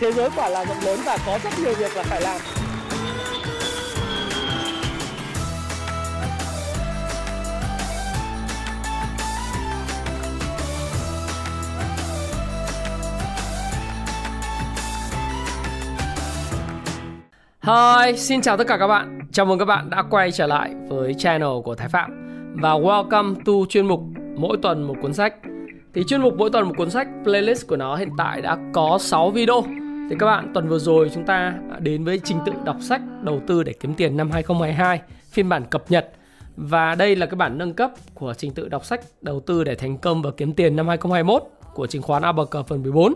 thế giới quả là rộng lớn và có rất nhiều việc là phải làm Hi, xin chào tất cả các bạn. Chào mừng các bạn đã quay trở lại với channel của Thái Phạm và welcome to chuyên mục mỗi tuần một cuốn sách. Thì chuyên mục mỗi tuần một cuốn sách playlist của nó hiện tại đã có 6 video. Thì các bạn tuần vừa rồi chúng ta đến với trình tự đọc sách đầu tư để kiếm tiền năm 2022 phiên bản cập nhật và đây là cái bản nâng cấp của trình tự đọc sách đầu tư để thành công và kiếm tiền năm 2021 của chứng khoán ABC phần 14.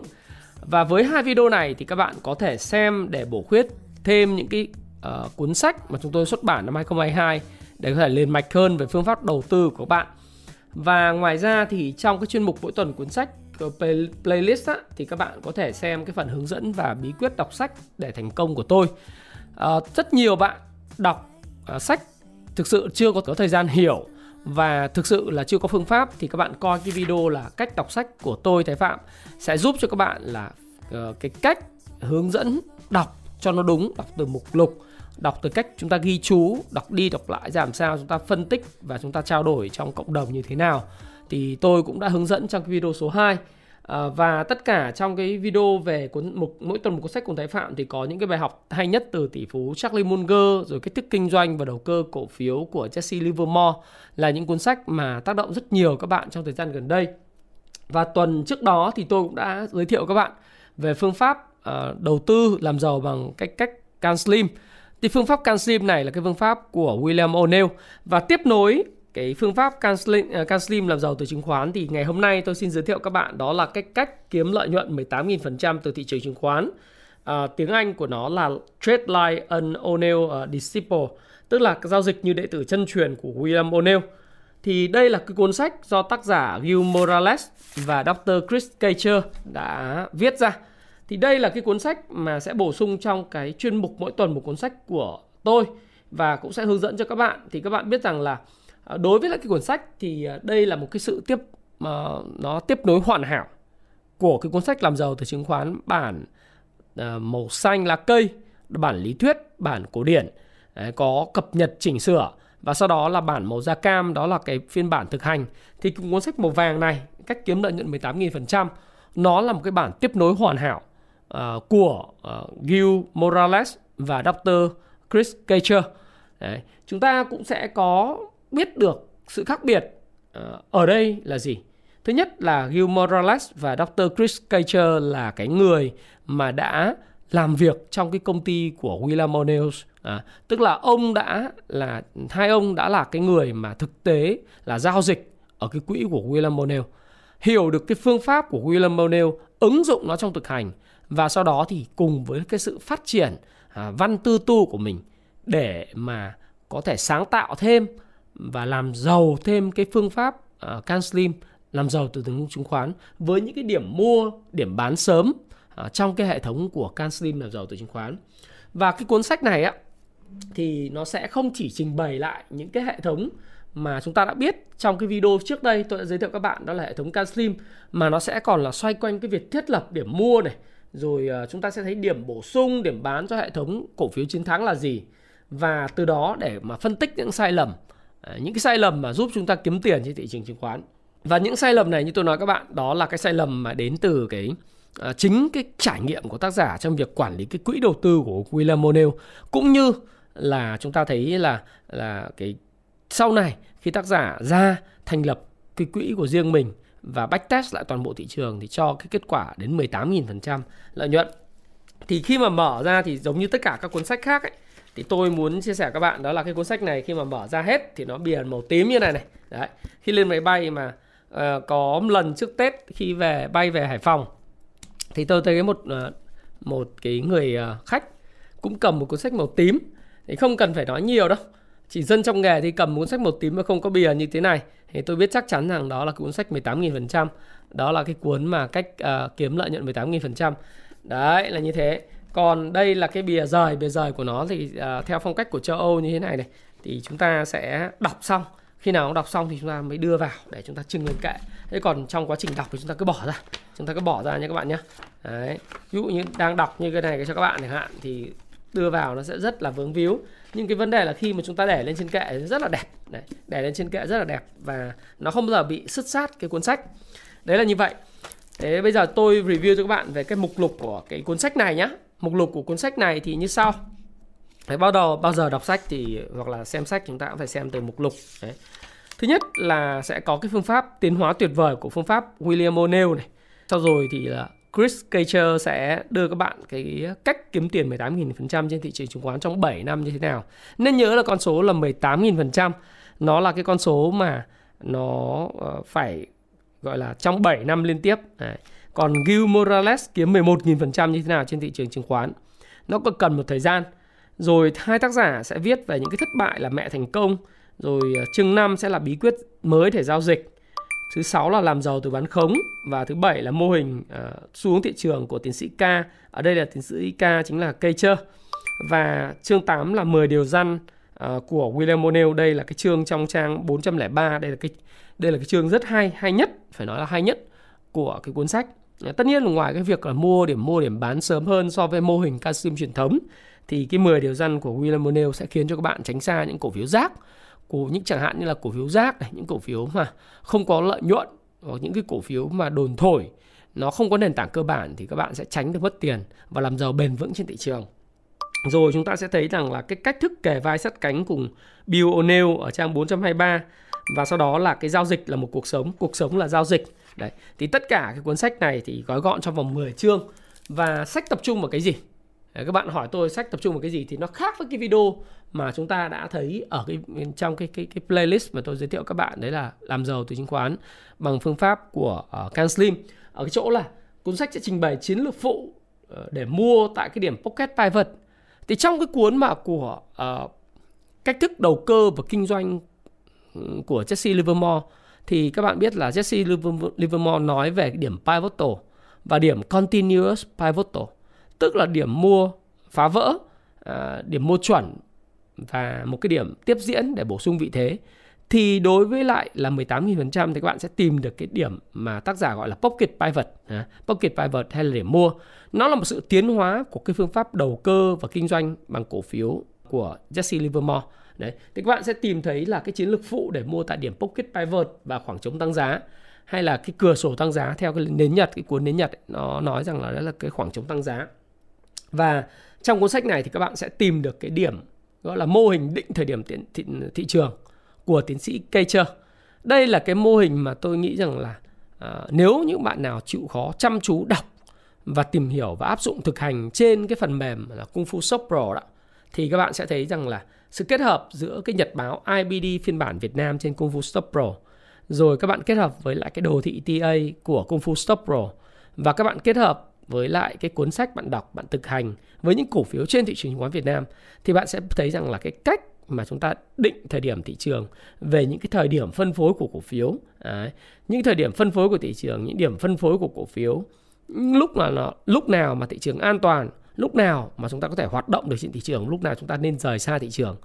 Và với hai video này thì các bạn có thể xem để bổ khuyết thêm những cái uh, cuốn sách mà chúng tôi xuất bản năm 2022 để có thể liền mạch hơn về phương pháp đầu tư của các bạn. Và ngoài ra thì trong cái chuyên mục mỗi tuần cuốn sách Ờ, play, playlist á, thì các bạn có thể xem cái phần hướng dẫn và bí quyết đọc sách để thành công của tôi. Ờ, rất nhiều bạn đọc ờ, sách thực sự chưa có, có thời gian hiểu và thực sự là chưa có phương pháp thì các bạn coi cái video là cách đọc sách của tôi Thái Phạm sẽ giúp cho các bạn là uh, cái cách hướng dẫn đọc cho nó đúng đọc từ mục lục đọc từ cách chúng ta ghi chú đọc đi đọc lại ra làm sao chúng ta phân tích và chúng ta trao đổi trong cộng đồng như thế nào thì tôi cũng đã hướng dẫn trong cái video số 2 à, và tất cả trong cái video về cuốn mục mỗi tuần một cuốn sách cùng Thái Phạm thì có những cái bài học hay nhất từ tỷ phú Charlie Munger rồi cách thức kinh doanh và đầu cơ cổ phiếu của Jesse Livermore là những cuốn sách mà tác động rất nhiều các bạn trong thời gian gần đây. Và tuần trước đó thì tôi cũng đã giới thiệu các bạn về phương pháp uh, đầu tư làm giàu bằng cách cách can slim. Thì phương pháp can slim này là cái phương pháp của William O'Neill. Và tiếp nối cái phương pháp canslim ờ, uh, làm giàu từ chứng khoán thì ngày hôm nay tôi xin giới thiệu các bạn đó là cách cách kiếm lợi nhuận 18.000% từ thị trường chứng khoán. À, tiếng Anh của nó là Trade Like an O'Neill uh, ờ, Disciple, tức là giao dịch như đệ tử chân truyền của William O'Neill. Thì đây là cái cuốn sách do tác giả Gil Morales và Dr. Chris Kacher đã viết ra thì đây là cái cuốn sách mà sẽ bổ sung trong cái chuyên mục mỗi tuần một cuốn sách của tôi và cũng sẽ hướng dẫn cho các bạn thì các bạn biết rằng là Ờ, đối với lại cái cuốn sách thì ờ, đây là một cái sự tiếp mà nó tiếp nối hoàn hảo của cái cuốn sách làm giàu từ chứng khoán bản màu xanh lá cây bản lý thuyết bản cổ điển có cập nhật chỉnh sửa và sau đó là bản màu da cam đó là cái phiên bản thực hành thì cuốn sách màu vàng này cách kiếm lợi nhuận 18.000% nó là một cái bản tiếp nối hoàn hảo uh, của uh, Gil Morales và Dr. Chris Kacher. Đấy. Chúng ta cũng sẽ có biết được sự khác biệt ờ, ở đây là gì. Thứ nhất là Gil Morales và Dr. Chris Kacher là cái người mà đã làm việc trong cái công ty của William O'Neill à, tức là ông đã là hai ông đã là cái người mà thực tế là giao dịch ở cái quỹ của William O'Neill hiểu được cái phương pháp của William O'Neill ứng dụng nó trong thực hành và sau đó thì cùng với cái sự phát triển à, văn tư tu của mình để mà có thể sáng tạo thêm và làm giàu thêm cái phương pháp ờ, uh, CanSlim làm giàu từ từng chứng khoán với những cái điểm mua, điểm bán sớm uh, trong cái hệ thống của Can Slim làm giàu từ chứng khoán. Và cái cuốn sách này á thì nó sẽ không chỉ trình bày lại những cái hệ thống mà chúng ta đã biết trong cái video trước đây tôi đã giới thiệu các bạn đó là hệ thống Can Slim mà nó sẽ còn là xoay quanh cái việc thiết lập điểm mua này rồi uh, chúng ta sẽ thấy điểm bổ sung điểm bán cho hệ thống cổ phiếu chiến thắng là gì và từ đó để mà phân tích những sai lầm uh, Ờ, những cái sai lầm mà giúp chúng ta kiếm tiền trên thị trường chứng khoán và những sai lầm này như tôi nói các bạn đó là cái sai lầm mà đến từ cái uh, chính cái trải nghiệm của tác giả trong việc quản lý cái quỹ đầu tư của William O'Neill cũng như là chúng ta thấy là là cái sau này khi tác giả ra thành lập cái quỹ của riêng mình và backtest lại toàn bộ thị trường thì cho cái kết quả đến 18.000% lợi nhuận. Thì khi mà mở ra thì giống như tất cả các cuốn sách khác ấy, thì tôi muốn chia sẻ các bạn đó là cái cuốn sách này khi mà mở ra hết thì nó biển màu tím như này này. Đấy. Khi lên máy bay mà uh, có lần trước Tết khi về bay về Hải Phòng thì tôi thấy một uh, một cái người uh, khách cũng cầm một cuốn sách màu tím thì không cần phải nói nhiều đâu chỉ dân trong nghề thì cầm cuốn sách màu tím mà không có bìa như thế này thì tôi biết chắc chắn rằng đó là cuốn sách 18.000% đó là cái cuốn mà cách uh, kiếm lợi nhuận 18.000% đấy là như thế còn đây là cái bìa rời bìa rời của nó thì uh, theo phong cách của châu Âu như thế này này thì chúng ta sẽ đọc xong. Khi nào đọc xong thì chúng ta mới đưa vào để chúng ta trưng lên kệ. Thế còn trong quá trình đọc thì chúng ta cứ bỏ ra chúng ta cứ bỏ ra nha các bạn nhé đấy ví dụ như đang đọc như cái này cho các bạn chẳng hạn thì đưa vào nó sẽ rất là vướng víu. Nhưng cái vấn đề là khi mà chúng ta để lên trên kệ rất là đẹp. Đấy, để lên trên kệ rất là đẹp và nó không bao giờ bị sứt sát cái cuốn sách. Đấy là như vậy. Thế bây giờ tôi review cho các bạn về cái mục lục của cái cuốn sách này nhé mục lục của cuốn sách này thì như sau Đấy, bao đầu bao giờ đọc sách thì hoặc là xem sách chúng ta cũng phải xem từ mục lục. Đấy. Thứ nhất là sẽ có cái phương pháp tiến hóa tuyệt vời của phương pháp William O'Neill này. Sau rồi thì là Chris Kacher sẽ đưa các bạn cái cách kiếm tiền 18.000% trên thị trường chứng khoán trong 7 năm như thế nào. Nên nhớ là con số là 18.000%. Nó là cái con số mà nó ờ, phải gọi là trong 7 năm liên tiếp. Đấy. Còn Gil Morales kiếm 11.000% như thế nào trên thị trường chứng khoán. Nó còn cần một thời gian. Rồi hai tác giả sẽ viết về những cái thất bại là mẹ thành công rồi ờ, chương 5 sẽ là bí quyết mới để giao dịch. Thứ sáu là làm giàu từ bán khống và thứ bảy là mô hình uh, xu hướng thị trường của tiến sĩ K. Ở đây là tiến sĩ K chính là Kacher và chương 8 là 10 điều răn uh, của William O'Neill. Đây là cái chương trong trang 403 đây là cái đây là cái chương rất hay hay nhất phải nói là hay nhất của cái cuốn sách. Dạ, tất nhiên là ngoài cái việc là mua điểm mua điểm bán sớm hơn so với mô hình casino truyền thống thì cái 10 điều răn của William O'Neill sẽ khiến cho các bạn tránh xa những cổ phiếu rác của những chẳng hạn như là cổ phiếu rác này, những cổ phiếu mà không có lợi nhuận hoặc những cái cổ phiếu mà đồn thổi nó không có nền tảng cơ bản thì các bạn sẽ tránh được mất tiền và làm giàu bền vững trên thị trường. Rồi chúng ta sẽ thấy rằng là cái cách thức kề vai sắt cánh cùng Bill O'Neill ở trang 423 và sau đó là cái giao dịch là một cuộc sống, cuộc sống là giao dịch. Đấy. Thì tất cả cái cuốn sách này thì gói gọn trong vòng 10 chương và sách tập trung vào cái gì? các bạn hỏi tôi sách tập trung vào cái gì thì nó khác với cái video mà chúng ta đã thấy ở cái trong cái cái cái playlist mà tôi giới thiệu các bạn đấy là làm giàu từ chứng khoán bằng phương pháp của ờ, uh, Can Slim ở cái chỗ là cuốn sách sẽ trình bày chiến lược phụ uh, để mua tại cái điểm pocket private thì trong cái cuốn mà của uh, cách thức đầu cơ và kinh doanh ừ, của Jesse Livermore thì các bạn biết là Jesse Livermore nói về điểm pivotal và điểm continuous pivotal tức là điểm mua phá vỡ à, điểm mua chuẩn và một cái điểm tiếp diễn để bổ sung vị thế thì đối với lại là 18.000% thì các bạn sẽ tìm được cái điểm mà tác giả gọi là pocket pivot, à, pocket pivot hay là điểm mua. Nó là một sự tiến hóa của cái phương pháp đầu cơ và kinh doanh bằng cổ phiếu của Jesse Livermore. Đấy, thì các bạn sẽ tìm thấy là cái chiến lược phụ để mua tại điểm pocket pivot và khoảng trống tăng giá hay là cái cửa sổ tăng giá theo cái nến Nhật, cái cuốn nến Nhật ấy, nó nói rằng là đó là cái khoảng trống tăng giá. Và trong cuốn sách này thì các bạn sẽ tìm được cái điểm gọi là mô hình định thời điểm thị, thị, thị trường của tiến sĩ Kacher. Đây là cái mô hình mà tôi nghĩ rằng là à, nếu những bạn nào chịu khó chăm chú đọc và tìm hiểu và áp dụng thực hành trên cái phần mềm là Kung Fu Shop Pro đó thì các bạn sẽ thấy rằng là sự kết hợp giữa cái nhật báo IBD phiên bản Việt Nam trên Kung Fu Stop Pro rồi các bạn kết hợp với lại cái đồ thị TA của Kung Fu Stop Pro và các bạn kết hợp với lại cái cuốn sách bạn đọc, bạn thực hành với những cổ phiếu trên thị trường chứng khoán Việt Nam thì bạn sẽ thấy rằng là cái cách mà chúng ta định thời điểm thị trường về những cái thời điểm phân phối của cổ phiếu đấy, những thời điểm phân phối của thị trường những điểm phân phối của cổ phiếu lúc nào nó lúc nào mà thị trường an toàn lúc nào mà chúng ta có thể hoạt động được trên thị trường, lúc nào chúng ta nên rời xa thị trường?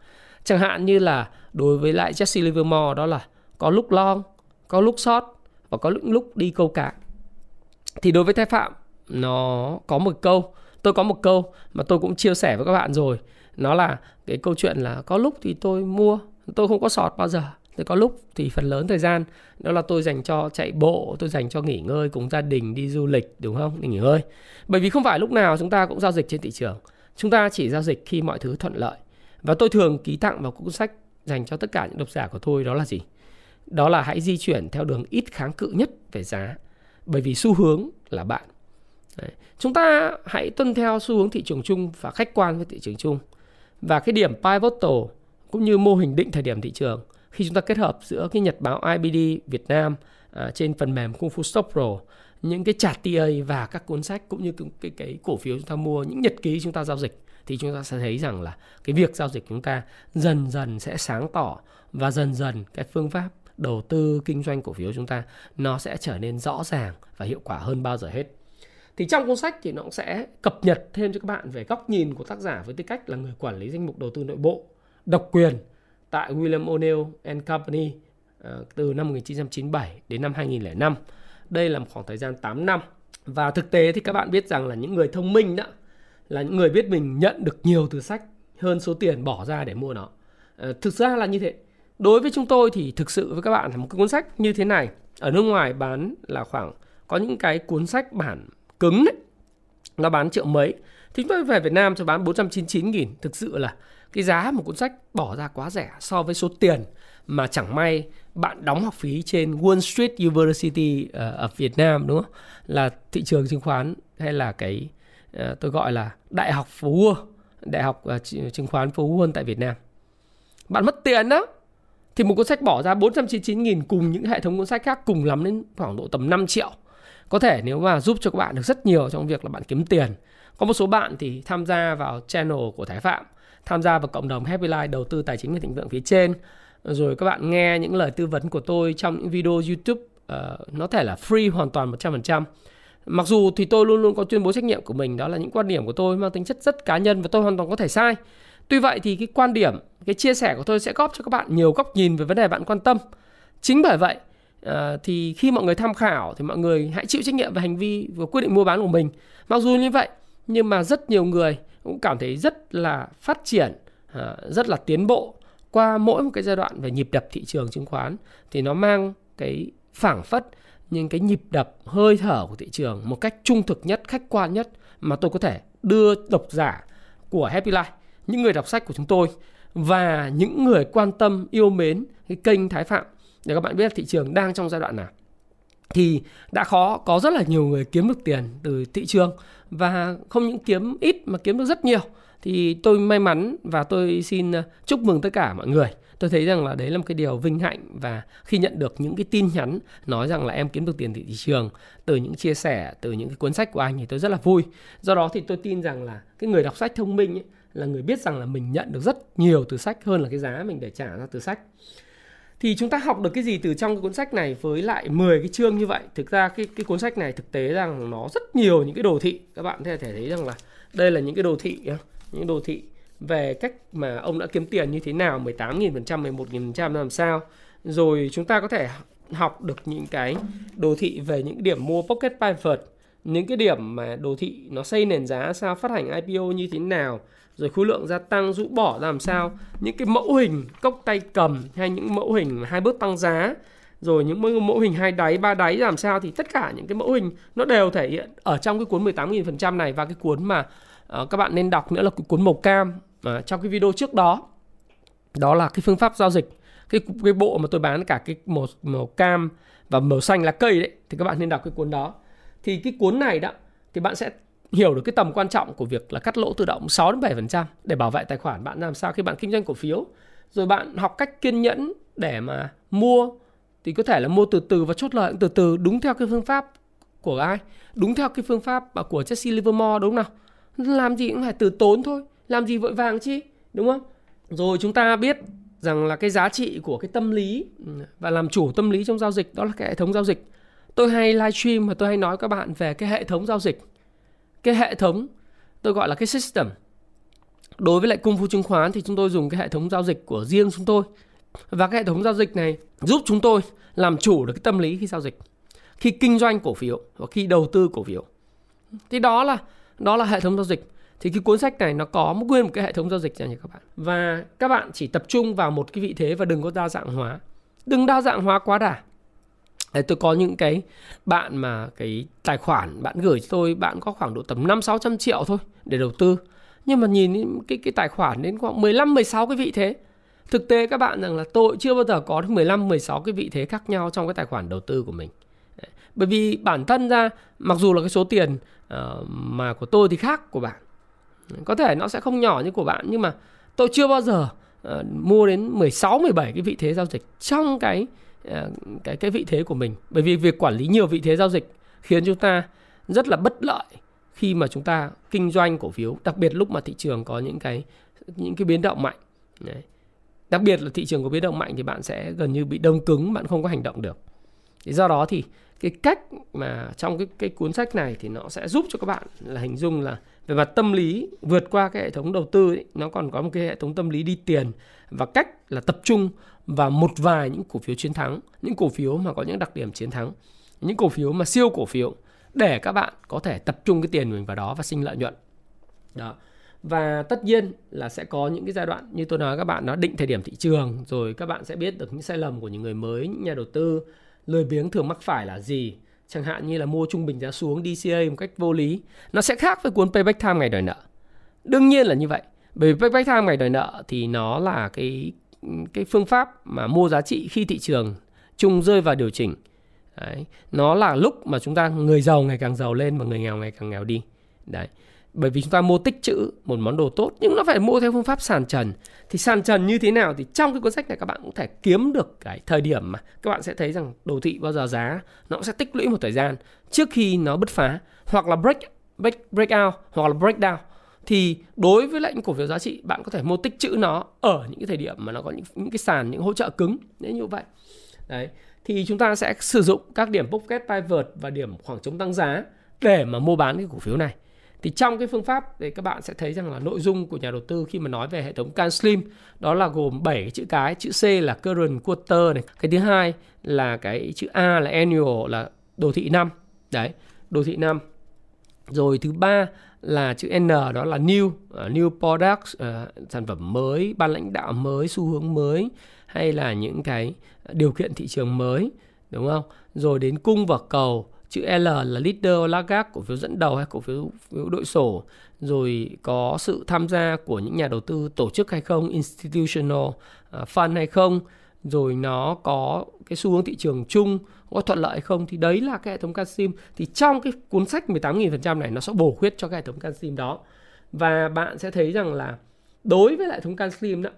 Chẳng hạn như là đối với lại Jesse Livermore, đó là có lúc long, có lúc short và có lúc lúc đi câu cá. Thì đối với thái phạm, nó có một câu, tôi có một câu mà tôi cũng chia sẻ với các bạn rồi. Nó là cái câu chuyện là có lúc thì tôi mua, tôi không có sọt bao giờ rồi có lúc thì phần lớn thời gian, đó là tôi dành cho chạy bộ, tôi dành cho nghỉ ngơi cùng gia đình, đi du lịch, đúng không? Đi nghỉ ngơi. Bởi vì không phải lúc nào chúng ta cũng giao dịch trên thị trường. Chúng ta chỉ giao dịch khi mọi thứ thuận lợi. Và tôi thường ký tặng vào cuốn sách dành cho tất cả những độc giả của tôi, đó là gì? Đó là hãy di chuyển theo đường ít kháng cự nhất về giá. Bởi vì xu hướng là bạn. Đấy. Chúng ta hãy tuân theo xu hướng thị trường chung và khách quan với thị trường chung. Và cái điểm pivotal cũng như mô hình định thời điểm thị trường khi chúng ta kết hợp giữa cái nhật báo IBD Việt Nam à, trên phần mềm Kung Fu Stop Pro những cái chart TA và các cuốn sách cũng như cái, cái, cái cổ phiếu chúng ta mua những nhật ký chúng ta giao dịch thì chúng ta sẽ thấy rằng là cái việc giao dịch chúng ta dần dần sẽ sáng tỏ và dần dần cái phương pháp đầu tư kinh doanh cổ phiếu chúng ta nó sẽ trở nên rõ ràng và hiệu quả hơn bao giờ hết. Thì trong cuốn sách thì nó cũng sẽ cập nhật thêm cho các bạn về góc nhìn của tác giả với tư cách là người quản lý danh mục đầu tư nội bộ độc quyền tại William O'Neill and Company ờ, từ năm 1997 đến năm 2005. Đây là một khoảng thời gian 8 năm. Và thực tế thì các bạn biết rằng là những người thông minh đó là những người biết mình nhận được nhiều từ sách hơn số tiền bỏ ra để mua nó. Ờ, thực ra là như thế. Đối với chúng tôi thì thực sự với các bạn là một cái cuốn sách như thế này ở nước ngoài bán là khoảng, có những cái cuốn sách bản cứng đấy nó bán triệu mấy thì chúng tôi về Việt Nam cho bán 499 nghìn thực sự là cái giá một cuốn sách bỏ ra quá rẻ so với số tiền mà chẳng may bạn đóng học phí trên Wall Street University ờ, ở Việt Nam đúng không? Là thị trường chứng khoán hay là cái ờ, tôi gọi là Đại học Phố Wall, Đại học ờ, chứng khoán Phố Wall tại Việt Nam. Bạn mất tiền đó. Thì một cuốn sách bỏ ra 499 nghìn cùng những hệ thống cuốn sách khác cùng lắm đến khoảng độ tầm 5 triệu. Có thể nếu mà giúp cho các bạn được rất nhiều trong việc là bạn kiếm tiền. Có một số bạn thì tham gia vào channel của Thái Phạm, tham gia vào cộng đồng Happy Life đầu tư tài chính và thịnh vượng phía trên rồi các bạn nghe những lời tư vấn của tôi trong những video YouTube uh, nó thể là free hoàn toàn 100%. Mặc dù thì tôi luôn luôn có tuyên bố trách nhiệm của mình đó là những quan điểm của tôi mang tính chất rất cá nhân và tôi hoàn toàn có thể sai. Tuy vậy thì cái quan điểm, cái chia sẻ của tôi sẽ góp cho các bạn nhiều góc nhìn về vấn đề bạn quan tâm. Chính bởi vậy uh, thì khi mọi người tham khảo thì mọi người hãy chịu trách nhiệm về hành vi và quyết định mua bán của mình. Mặc dù như vậy nhưng mà rất nhiều người cũng cảm thấy rất là phát triển, ờ, rất là tiến bộ qua mỗi một cái giai đoạn về nhịp đập thị trường chứng khoán. Thì nó mang cái phảng phất nhưng cái nhịp đập hơi thở của thị trường một cách trung thực nhất, khách quan nhất mà tôi có thể đưa độc giả của Happy Life, những người đọc sách của chúng tôi và những người quan tâm yêu mến cái kênh Thái Phạm. Để các bạn biết thị trường đang trong giai đoạn nào thì đã khó có rất là nhiều người kiếm được tiền từ thị trường. Và không những kiếm ít mà kiếm được rất nhiều. Thì tôi may mắn và tôi xin ờ, chúc mừng tất cả mọi người. Tôi thấy rằng là đấy là một cái điều vinh hạnh và khi nhận được những cái tin nhắn nói rằng là em kiếm được tiền từ thị trường từ những chia sẻ từ những cái cuốn sách của anh thì tôi rất là vui. Do đó thì tôi tin rằng là cái người đọc sách thông minh ấy, là người biết rằng là mình nhận được rất nhiều từ sách hơn là cái giá mình để trả ra từ sách thì chúng ta học được cái gì từ trong cái cuốn sách này với lại 10 cái chương như vậy thực ra cái cái cuốn sách này thực tế rằng nó rất nhiều những cái đồ thị các bạn có thể thấy rằng là đây là những cái đồ thị những đồ thị về cách mà ông đã kiếm tiền như thế nào 18.000%, 11.000% làm sao. Rồi chúng ta có thể học được những cái đồ thị về những điểm mua Pocket Pivot, những cái điểm mà đồ thị nó xây nền giá sao, phát hành IPO như thế nào, rồi khối lượng gia tăng rũ bỏ làm sao, những cái mẫu hình cốc tay cầm hay những mẫu hình hai bước tăng giá, rồi những mẫu hình hai đáy, ba đáy làm sao thì tất cả những cái mẫu hình nó đều thể hiện ở trong cái cuốn 18.000% này và cái cuốn mà uh, các bạn nên đọc nữa là cuốn màu cam uh, trong cái video trước đó. Đó là cái phương pháp giao dịch. Cái cái bộ mà tôi bán cả cái màu màu cam và màu xanh là cây đấy thì các bạn nên đọc cái cuốn đó. Thì cái cuốn này đó thì bạn sẽ hiểu được cái tầm quan trọng của việc là cắt lỗ tự động 6 đến 7% để bảo vệ tài khoản bạn làm sao khi bạn kinh doanh cổ phiếu. Rồi bạn học cách kiên nhẫn để mà mua, thì có thể là mua từ từ và chốt lời từ từ, đúng theo cái phương pháp của ai? Đúng theo cái phương pháp của Jesse Livermore, đúng không nào? làm gì cũng phải từ tốn thôi, làm gì vội vàng chi đúng không rồi chúng ta biết rằng là cái giá trị của cái tâm lý ừ, và làm chủ tâm lý trong giao dịch đó là cái hệ thống giao dịch tôi hay livestream và tôi hay nói các bạn về cái hệ thống giao dịch cái hệ thống tôi gọi là cái system. Đối với lại cung phu chứng khoán thì chúng tôi dùng cái hệ thống giao dịch của riêng chúng tôi. Và cái hệ thống giao dịch này giúp chúng tôi làm chủ được cái tâm lý khi giao dịch, khi kinh doanh cổ phiếu và khi đầu tư cổ phiếu. Thì đó là đó là hệ thống giao dịch. Thì cái cuốn sách này nó có một nguyên một cái hệ thống giao dịch cho các bạn. Và các bạn chỉ tập trung vào một cái vị thế và đừng có đa dạng hóa. Đừng đa dạng hóa quá đà. Đấy, tôi có những cái bạn mà cái tài khoản bạn gửi cho tôi bạn có khoảng độ tầm 5 600 triệu thôi để đầu tư. Nhưng mà nhìn cái cái tài khoản đến khoảng 15 16 cái vị thế. Thực tế các bạn rằng là tôi chưa bao giờ có được 15 16 cái vị thế khác nhau trong cái tài khoản đầu tư của mình. Đấy. Bởi vì bản thân ra mặc dù là cái số tiền uh, mà của tôi thì khác của bạn có thể nó sẽ không nhỏ như của bạn nhưng mà tôi chưa bao giờ uh, mua đến 16 17 cái vị thế giao dịch trong cái uh, Ờ, cái cái vị thế của mình. Bởi vì việc quản lý nhiều vị thế giao dịch khiến chúng ta rất là bất lợi khi mà chúng ta kinh doanh cổ phiếu đặc biệt lúc mà thị trường có những cái những cái biến động mạnh. Đấy. đặc biệt là thị trường có biến động mạnh thì bạn sẽ gần như bị đông cứng bạn không có hành động được. Thì do đó thì cái cách mà trong cái cái cuốn sách này thì nó sẽ giúp cho các bạn là hình dung là về mặt tâm lý vượt qua cái hệ thống đầu tư ấy, nó còn có một cái hệ thống tâm lý đi tiền và cách là tập trung và một vài những cổ phiếu chiến thắng, những cổ phiếu mà có những đặc điểm chiến thắng, những cổ phiếu mà siêu cổ phiếu để các bạn có thể tập trung cái tiền mình vào đó và sinh lợi nhuận. Đó. Và tất nhiên là sẽ có những cái giai đoạn như tôi nói các bạn nó định thời điểm thị trường rồi các bạn sẽ biết được những sai lầm của những người mới, những nhà đầu tư lười biếng thường mắc phải là gì. Chẳng hạn như là mua trung bình giá xuống DCA một cách vô lý. Nó sẽ khác với cuốn Payback Time ngày đòi nợ. Đương nhiên là như vậy. Bởi vì Payback Time ngày đòi nợ thì nó là cái cái phương pháp mà mua giá trị khi thị trường chung rơi vào điều chỉnh. Đấy. Nó là lúc mà chúng ta, người giàu ngày càng giàu lên và người nghèo ngày càng nghèo đi. Đấy, bởi vì chúng ta mua tích trữ một món đồ tốt, nhưng nó phải mua theo phương pháp sàn trần thì sàn trần như thế nào thì trong cái cuốn sách này các bạn cũng thể kiếm được cái thời điểm mà các bạn sẽ thấy rằng đồ thị bao giờ giá nó cũng sẽ tích lũy một thời gian trước khi nó bứt phá, hoặc là break break break out, hoặc là break down thì đối với lại những cổ phiếu giá trị, bạn có thể mua tích trữ nó ở những cái thời điểm mà nó có những những cái sàn, những hỗ trợ cứng. Nếu như vậy. Đấy. Thì chúng ta sẽ sử dụng các điểm pocket pivot và điểm khoảng trống tăng giá để mà mua bán cái cổ phiếu này. Thì trong cái phương pháp thì các bạn sẽ thấy rằng là nội dung của nhà đầu tư khi mà nói về hệ thống can slim, đó là gồm 7 cái chữ cái, chữ C là current quarter này. Cái thứ hai là cái chữ A là annual, là đồ thị năm. Đấy, đồ thị năm. Rồi thứ ba là chữ N đó là new uh, new products uh, à, sản phẩm mới ban lãnh đạo mới xu hướng mới hay là những cái điều kiện thị trường mới đúng không? Rồi đến cung và cầu chữ L là leader laggard cổ phiếu dẫn đầu hay cổ phiếu, phiếu đội sổ. Rồi có sự tham gia của những nhà đầu tư tổ chức hay không institutional uh, fund hay không. Rồi nó có cái xu hướng thị trường chung có thuận lợi hay không thì đấy là cái hệ thống canxim thì trong cái cuốn sách 18.000% này nó sẽ bổ khuyết cho cái hệ thống canxim đó và bạn sẽ thấy rằng là đối với hệ thống canxim đó,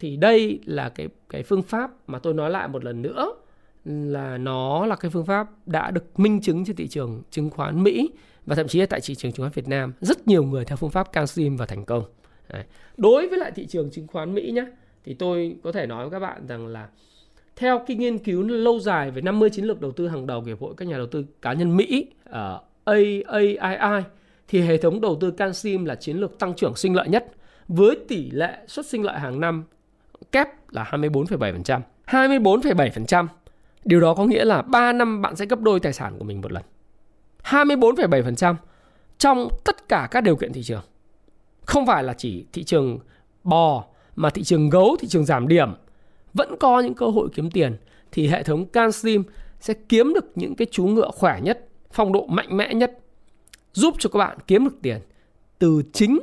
thì đây là cái cái phương pháp mà tôi nói lại một lần nữa là nó là cái phương pháp đã được minh chứng trên thị trường chứng khoán Mỹ và thậm chí là tại thị trường chứng khoán Việt Nam rất nhiều người theo phương pháp CanSlim và thành công. Đấy. Đối với lại thị trường chứng khoán Mỹ nhé thì tôi có thể nói với các bạn rằng là theo cái nghiên cứu lâu dài về 50 chiến lược đầu tư hàng đầu của Hiệp hội các nhà đầu tư cá nhân Mỹ ờ, ở AAII thì hệ thống đầu tư CanSim là chiến lược tăng trưởng sinh lợi nhất với tỷ lệ xuất sinh lợi hàng năm kép là 24,7%. 24,7% Điều đó có nghĩa là 3 năm bạn sẽ gấp đôi tài sản của mình một lần. 24,7% trong tất cả các điều kiện thị trường. Không phải là chỉ thị trường bò mà thị trường gấu, thị trường giảm điểm vẫn có những cơ hội kiếm tiền thì hệ thống CanSlim sẽ kiếm được những cái chú ngựa khỏe nhất, phong độ mạnh mẽ nhất giúp cho các bạn kiếm được tiền từ chính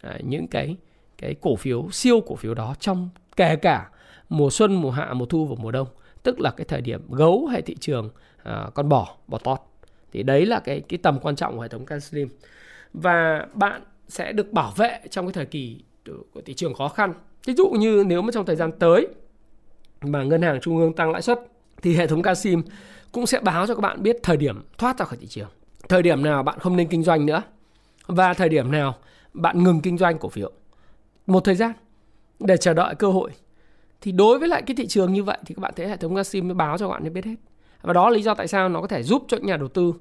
à, những cái cái cổ phiếu siêu cổ phiếu đó trong kể cả mùa xuân, mùa hạ, mùa thu và mùa đông tức là cái thời điểm gấu hay thị trường à, con bò bò tót. Thì đấy là cái cái tầm quan trọng của hệ thống CanSlim và bạn sẽ được bảo vệ trong cái thời kỳ của thị trường khó khăn. Ví dụ như nếu mà trong thời gian tới mà ngân hàng trung ương tăng lãi suất thì hệ thống Casim cũng sẽ báo cho các bạn biết thời điểm thoát ra khỏi thị trường. Thời điểm nào bạn không nên kinh doanh nữa và thời điểm nào bạn ngừng kinh doanh cổ phiếu. Một thời gian để chờ đợi cơ hội. Thì đối với lại cái thị trường như vậy thì các bạn thấy hệ thống Casim mới báo cho các bạn biết hết. Và đó là lý do tại sao nó có thể giúp cho nhà đầu tư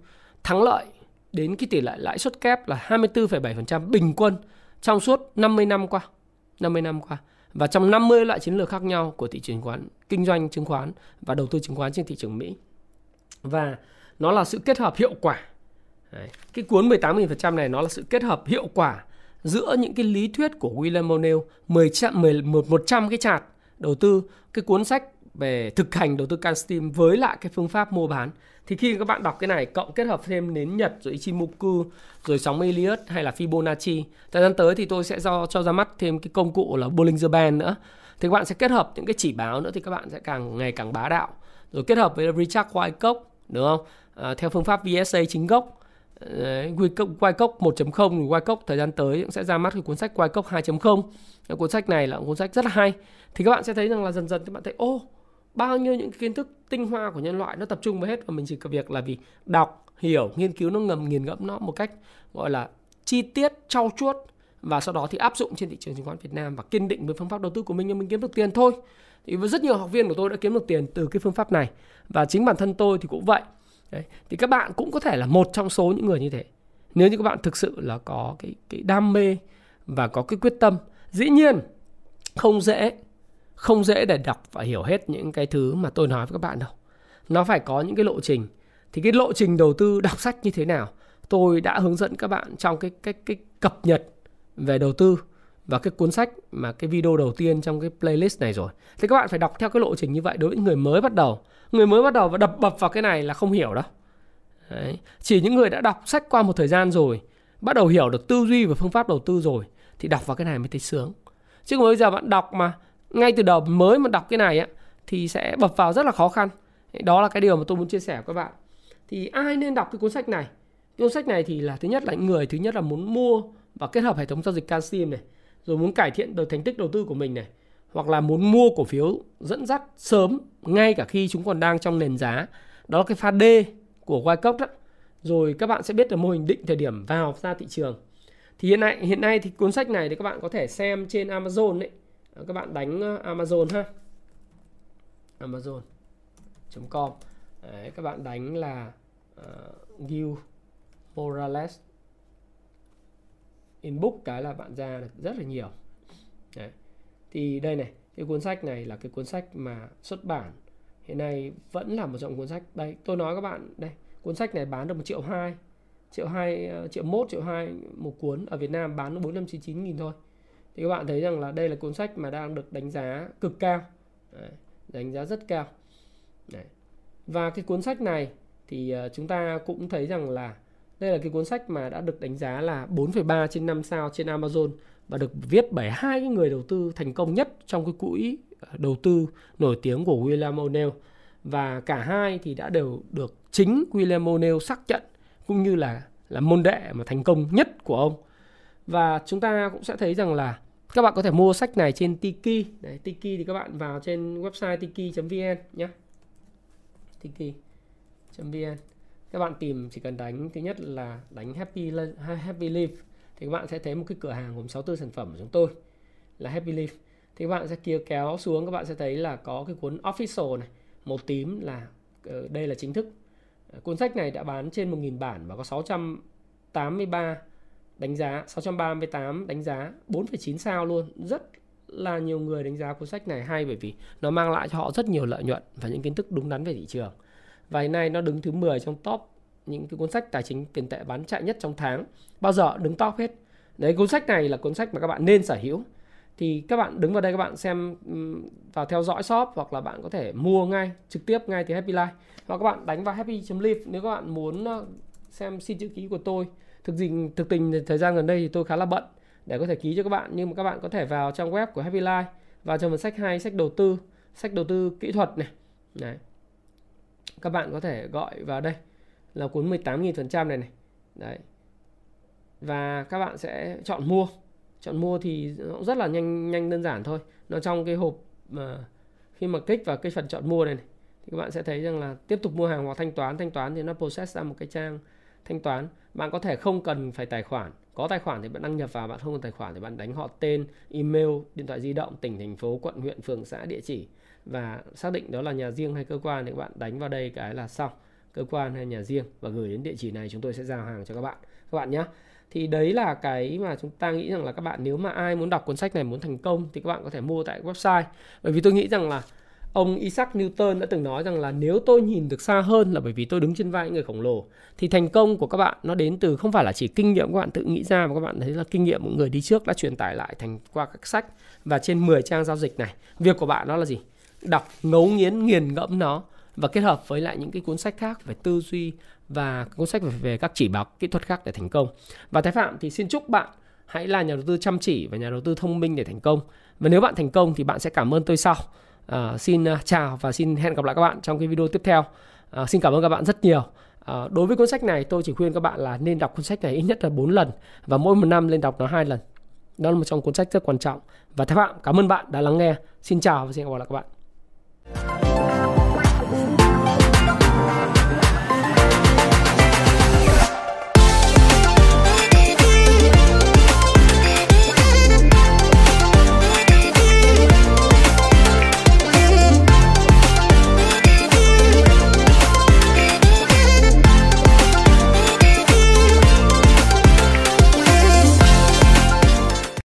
thắng lợi đến cái tỷ lệ lãi suất kép là 24,7% bình quân trong suốt 50 năm qua. 50 năm qua và trong 50 loại chiến lược khác nhau của thị trường chứng khoán, kinh doanh chứng khoán và đầu tư chứng khoán trên thị trường Mỹ và nó là sự kết hợp hiệu quả Đấy. cái cuốn 18.000% này nó là sự kết hợp hiệu quả giữa những cái lý thuyết của William O'Neill 10 trăm 11 100 cái chart đầu tư, cái cuốn sách về thực hành đầu tư can steam với lại cái phương pháp mua bán thì khi các bạn đọc cái này cộng kết hợp thêm nến Nhật rồi Ichimoku rồi sóng Elliott hay là Fibonacci. Thời gian tới thì tôi sẽ do cho ra mắt thêm cái công cụ là Bollinger Band nữa. Thì các bạn sẽ kết hợp những cái chỉ báo nữa thì các bạn sẽ càng ngày càng bá đạo. Rồi kết hợp với Richard Wyckoff đúng không? À, theo phương pháp VSA chính gốc. Wyckoff 1.0 thì Wyckoff thời gian tới cũng sẽ ra mắt cái cuốn sách Wyckoff 2.0 cái cuốn sách này là cuốn sách rất là hay. Thì các bạn sẽ thấy rằng là dần dần các bạn thấy ô bao nhiêu những kiến thức tinh hoa của nhân loại nó tập trung vào hết và mình chỉ có việc là vì đọc, hiểu, nghiên cứu nó ngầm nghiền ngẫm nó một cách, gọi là, chi tiết, trau chuốt và sau đó thì áp dụng trên thị trường chứng khoán Việt Nam và kiên định với phương pháp đầu tư của mình nhưng mình kiếm được tiền thôi thì với rất nhiều học viên của tôi đã kiếm được tiền từ cái phương pháp này và chính bản thân tôi thì cũng vậy Đấy. thì các bạn cũng có thể là một trong số những người như thế nếu như các bạn thực sự là có cái cái đam mê và có cái quyết tâm, dĩ nhiên không dễ không dễ để đọc và hiểu hết những cái thứ mà tôi nói với các bạn đâu nó phải có những cái lộ trình thì cái lộ trình đầu tư đọc sách như thế nào tôi đã hướng dẫn các bạn trong cái cái cái cập nhật về đầu tư và cái cuốn sách mà cái video đầu tiên trong cái playlist này rồi. Thì các bạn phải đọc theo cái lộ trình như vậy đối với người mới bắt đầu. Người mới bắt đầu và đập bập vào cái này là không hiểu đâu. Đấy. Chỉ những người đã đọc sách qua một thời gian rồi, bắt đầu hiểu được tư duy và phương pháp đầu tư rồi thì đọc vào cái này mới thấy sướng. Chứ còn bây giờ bạn đọc mà ngay từ đầu mới mà đọc cái này á thì sẽ bập vào rất là khó khăn. Đó là cái điều mà tôi muốn chia sẻ với các bạn. Thì ai nên đọc cái cuốn sách này? cuốn sách này thì là thứ nhất là những người thứ nhất là muốn mua và kết hợp hệ thống giao dịch CanSim này, rồi muốn cải thiện được thành tích đầu tư của mình này, hoặc là muốn mua cổ phiếu dẫn dắt sớm ngay cả khi chúng còn đang trong nền giá. Đó là cái pha D của Wyckoff đó. Rồi các bạn sẽ biết được mô hình định thời điểm vào ra thị trường. Thì hiện nay hiện nay thì cuốn sách này thì các bạn có thể xem trên Amazon đấy. Các bạn đánh ờ, Amazon ha. Amazon.com. Đấy, các bạn đánh là uh, Gil Morales inbox cái là bạn ra được rất là nhiều Đấy. thì đây này cái cuốn sách này là cái cuốn sách mà xuất bản hiện nay vẫn là một trong cuốn sách đây tôi nói các bạn đây cuốn sách này bán được một triệu hai triệu hai ờ, triệu mốt triệu hai một cuốn ở Việt Nam bán bốn trăm chín chín nghìn thôi thì các bạn thấy rằng là đây là cuốn sách mà đang được đánh giá cực cao. Đấy, đánh giá rất cao. Đấy. và cái cuốn sách này thì ờ, chúng ta cũng thấy rằng là đây là cái cuốn sách mà đã được đánh giá là 4,3 trên 5 sao trên Amazon và được viết bởi hai cái người đầu tư thành công nhất trong cái quỹ ờ, đầu tư nổi tiếng của William O'Neill. Và cả hai thì đã đều được chính William O'Neill xác nhận cũng như là là môn đệ mà thành công nhất của ông. Và chúng ta cũng sẽ thấy rằng là các bạn có thể mua sách này trên Tiki. Đấy, Tiki thì các bạn vào trên website tiki.vn nhé. Tiki.vn các bạn tìm chỉ cần đánh thứ nhất là đánh Happy Happy Life thì các bạn sẽ thấy một cái cửa hàng gồm 64 sản phẩm của chúng tôi là Happy Life thì các bạn sẽ kia kéo xuống các bạn sẽ thấy là có cái cuốn official này màu tím là ờ, đây là chính thức. Ờ, cuốn sách này đã bán trên 1.000 bản và có 683 đánh giá 638 đánh giá 4,9 sao luôn. Rất là nhiều người đánh giá cuốn sách này hay bởi vì nó mang lại cho họ rất nhiều lợi nhuận và những kiến thức đúng đắn về thị trường. Và hiện nay nó đứng thứ 10 trong top những cái cuốn sách tài chính tiền tệ bán chạy nhất trong tháng. Bao giờ đứng top hết. Đấy cuốn sách này là cuốn sách mà các bạn nên sở hữu. Thì các bạn đứng vào đây các bạn xem vào theo dõi shop hoặc là bạn có thể mua ngay trực tiếp ngay từ Happy Life. Hoặc các bạn đánh vào happy.live nếu các bạn muốn ờ, xem xin chữ ký của tôi thực tình thực tình thời gian gần đây thì tôi khá là bận để có thể ký cho các bạn nhưng mà các bạn có thể vào trang web của Happy Life vào trong phần sách hay sách đầu tư sách đầu tư kỹ thuật này. Đấy. Các bạn có thể gọi vào đây là cuốn 18.000% này này. Đấy. Và các bạn sẽ chọn mua. Chọn mua thì nó rất là nhanh nhanh đơn giản thôi. Nó trong cái hộp mà khi mà kích vào cái phần chọn mua này, này thì các bạn sẽ thấy rằng là tiếp tục mua hàng hoặc thanh toán thanh toán thì nó process ra một cái trang thanh toán, bạn có thể không cần phải tài khoản. Có tài khoản thì bạn đăng nhập vào, bạn không cần tài khoản thì bạn đánh họ tên, email, điện thoại di động, tỉnh, thành phố, quận, huyện, phường, xã, địa chỉ. Và xác định đó là nhà riêng hay cơ quan thì các bạn đánh vào đây cái là xong. Cơ quan hay nhà riêng và gửi đến địa chỉ này, chúng tôi sẽ giao hàng cho các bạn. Các bạn nhé thì đấy là cái mà chúng ta nghĩ rằng là các bạn, nếu mà ai muốn đọc cuốn sách này, muốn thành công thì các bạn có thể mua tại website. Bởi vì tôi nghĩ rằng là ông Isaac Newton đã từng nói rằng là nếu tôi nhìn được xa hơn là bởi vì tôi đứng trên vai người khổng lồ thì thành công của các bạn nó đến từ không phải là chỉ kinh nghiệm các bạn tự nghĩ ra mà các bạn thấy là kinh nghiệm của người đi trước đã truyền tải lại thành qua các sách và trên 10 trang giao dịch này việc của bạn đó là gì đọc ngấu nghiến nghiền ngẫm nó và kết hợp với lại những cái cuốn sách khác về tư duy và cuốn sách về, về các chỉ báo kỹ thuật khác để thành công. Và Thái Phạm thì xin chúc bạn hãy là nhà đầu tư chăm chỉ và nhà đầu tư thông minh để thành công. Và nếu bạn thành công thì bạn sẽ cảm ơn tôi sau. À, xin ờ, chào và xin hẹn gặp lại các bạn trong cái video tiếp theo. À, xin cảm ơn các bạn rất nhiều. À, đối với cuốn sách này tôi chỉ khuyên các bạn là nên đọc cuốn sách này ít nhất là 4 lần và mỗi một năm lên đọc nó hai lần. Đó là một trong cuốn sách rất quan trọng. Và Thái Phạm cảm ơn bạn đã lắng nghe. Xin chào và xin gặp lại các bạn.